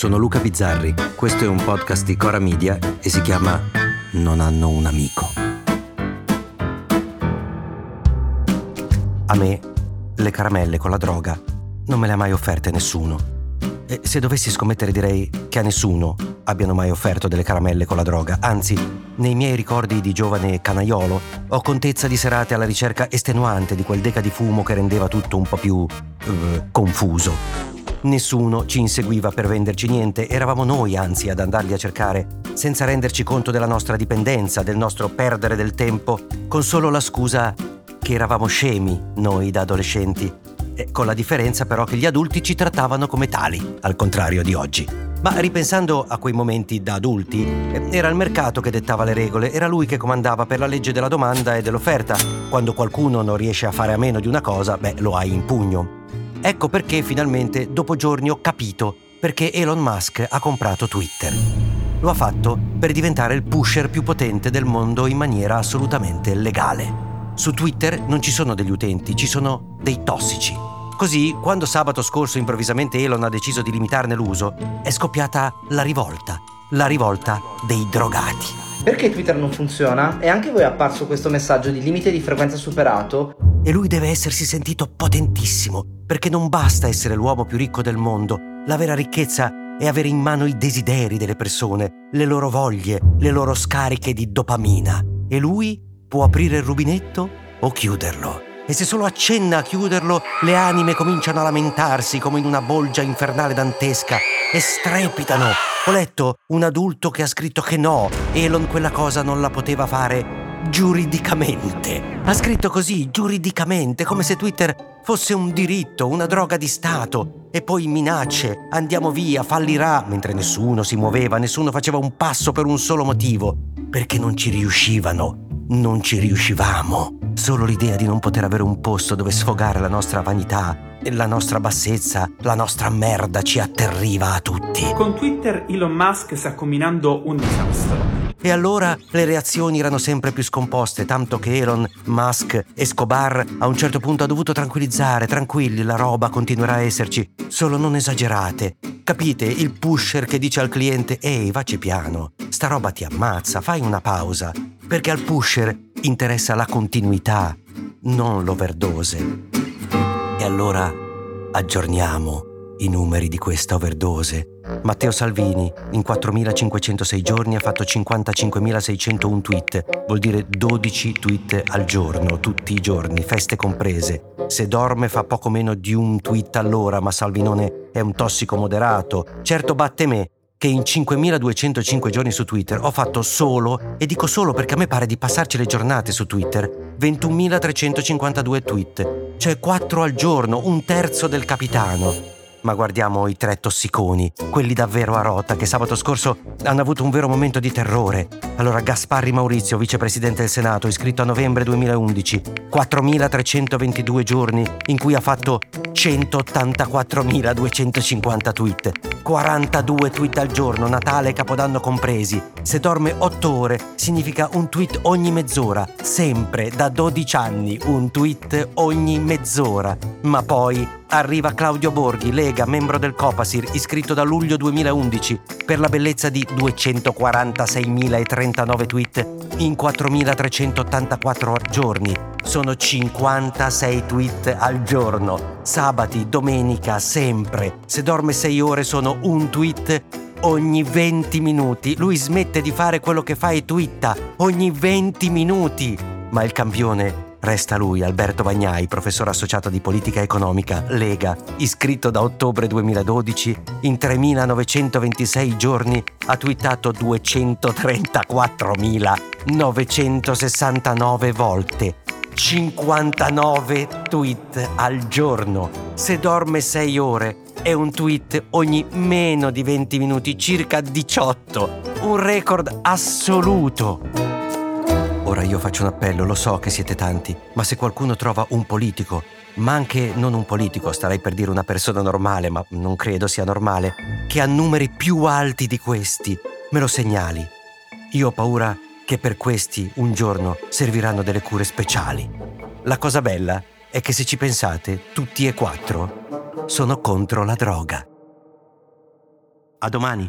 sono Luca Bizzarri, questo è un podcast di Cora Media e si chiama Non hanno un amico. A me le caramelle con la droga non me le ha mai offerte nessuno. E se dovessi scommettere direi che a nessuno abbiano mai offerto delle caramelle con la droga, anzi, nei miei ricordi di giovane canaiolo ho contezza di serate alla ricerca estenuante di quel deca di fumo che rendeva tutto un po' più eh, confuso. Nessuno ci inseguiva per venderci niente, eravamo noi anzi ad andarli a cercare, senza renderci conto della nostra dipendenza, del nostro perdere del tempo, con solo la scusa che eravamo scemi noi da adolescenti, con la differenza però che gli adulti ci trattavano come tali, al contrario di oggi. Ma ripensando a quei momenti da adulti, era il mercato che dettava le regole, era lui che comandava per la legge della domanda e dell'offerta. Quando qualcuno non riesce a fare a meno di una cosa, beh, lo hai in pugno. Ecco perché finalmente, dopo giorni, ho capito perché Elon Musk ha comprato Twitter. Lo ha fatto per diventare il pusher più potente del mondo in maniera assolutamente legale. Su Twitter non ci sono degli utenti, ci sono dei tossici. Così, quando sabato scorso improvvisamente Elon ha deciso di limitarne l'uso, è scoppiata la rivolta, la rivolta dei drogati. Perché Twitter non funziona? E anche voi è apparso questo messaggio di limite di frequenza superato? E lui deve essersi sentito potentissimo, perché non basta essere l'uomo più ricco del mondo. La vera ricchezza è avere in mano i desideri delle persone, le loro voglie, le loro scariche di dopamina. E lui può aprire il rubinetto o chiuderlo. E se solo accenna a chiuderlo, le anime cominciano a lamentarsi come in una bolgia infernale dantesca e strepitano ho letto un adulto che ha scritto che no, Elon quella cosa non la poteva fare giuridicamente. Ha scritto così, giuridicamente, come se Twitter fosse un diritto, una droga di Stato. E poi minacce, andiamo via, fallirà, mentre nessuno si muoveva, nessuno faceva un passo per un solo motivo. Perché non ci riuscivano, non ci riuscivamo. Solo l'idea di non poter avere un posto dove sfogare la nostra vanità la nostra bassezza, la nostra merda ci atterriva a tutti. Con Twitter Elon Musk sta combinando un disastro. E allora le reazioni erano sempre più scomposte, tanto che Elon, Musk, Escobar a un certo punto ha dovuto tranquillizzare, tranquilli, la roba continuerà a esserci, solo non esagerate. Capite? Il pusher che dice al cliente, ehi, vaci piano, sta roba ti ammazza, fai una pausa, perché al pusher interessa la continuità, non l'overdose. E allora aggiorniamo i numeri di questa overdose. Matteo Salvini in 4.506 giorni ha fatto 55.601 tweet, vuol dire 12 tweet al giorno, tutti i giorni, feste comprese. Se dorme fa poco meno di un tweet all'ora, ma Salvinone è un tossico moderato. Certo batte me, che in 5205 giorni su Twitter ho fatto solo, e dico solo perché a me pare di passarci le giornate su Twitter, 21.352 tweet, cioè 4 al giorno, un terzo del capitano. Ma guardiamo i tre tossiconi, quelli davvero a rota, che sabato scorso hanno avuto un vero momento di terrore. Allora Gasparri Maurizio, vicepresidente del Senato, iscritto a novembre 2011, 4.322 giorni in cui ha fatto 184.250 tweet, 42 tweet al giorno, Natale e Capodanno compresi. Se dorme 8 ore significa un tweet ogni mezz'ora, sempre da 12 anni, un tweet ogni mezz'ora. Ma poi Arriva Claudio Borghi, Lega, membro del Copasir, iscritto da luglio 2011, per la bellezza di 246.039 tweet in 4.384 giorni. Sono 56 tweet al giorno. Sabati, domenica, sempre. Se dorme 6 ore sono un tweet ogni 20 minuti. Lui smette di fare quello che fa e twitta ogni 20 minuti. Ma il campione Resta lui, Alberto Bagnai, professore associato di politica economica, Lega, iscritto da ottobre 2012, in 3.926 giorni ha twittato 234.969 volte. 59 tweet al giorno. Se dorme 6 ore è un tweet ogni meno di 20 minuti, circa 18. Un record assoluto. Ora io faccio un appello, lo so che siete tanti, ma se qualcuno trova un politico, ma anche non un politico, starei per dire una persona normale, ma non credo sia normale, che ha numeri più alti di questi, me lo segnali. Io ho paura che per questi un giorno serviranno delle cure speciali. La cosa bella è che se ci pensate, tutti e quattro sono contro la droga. A domani!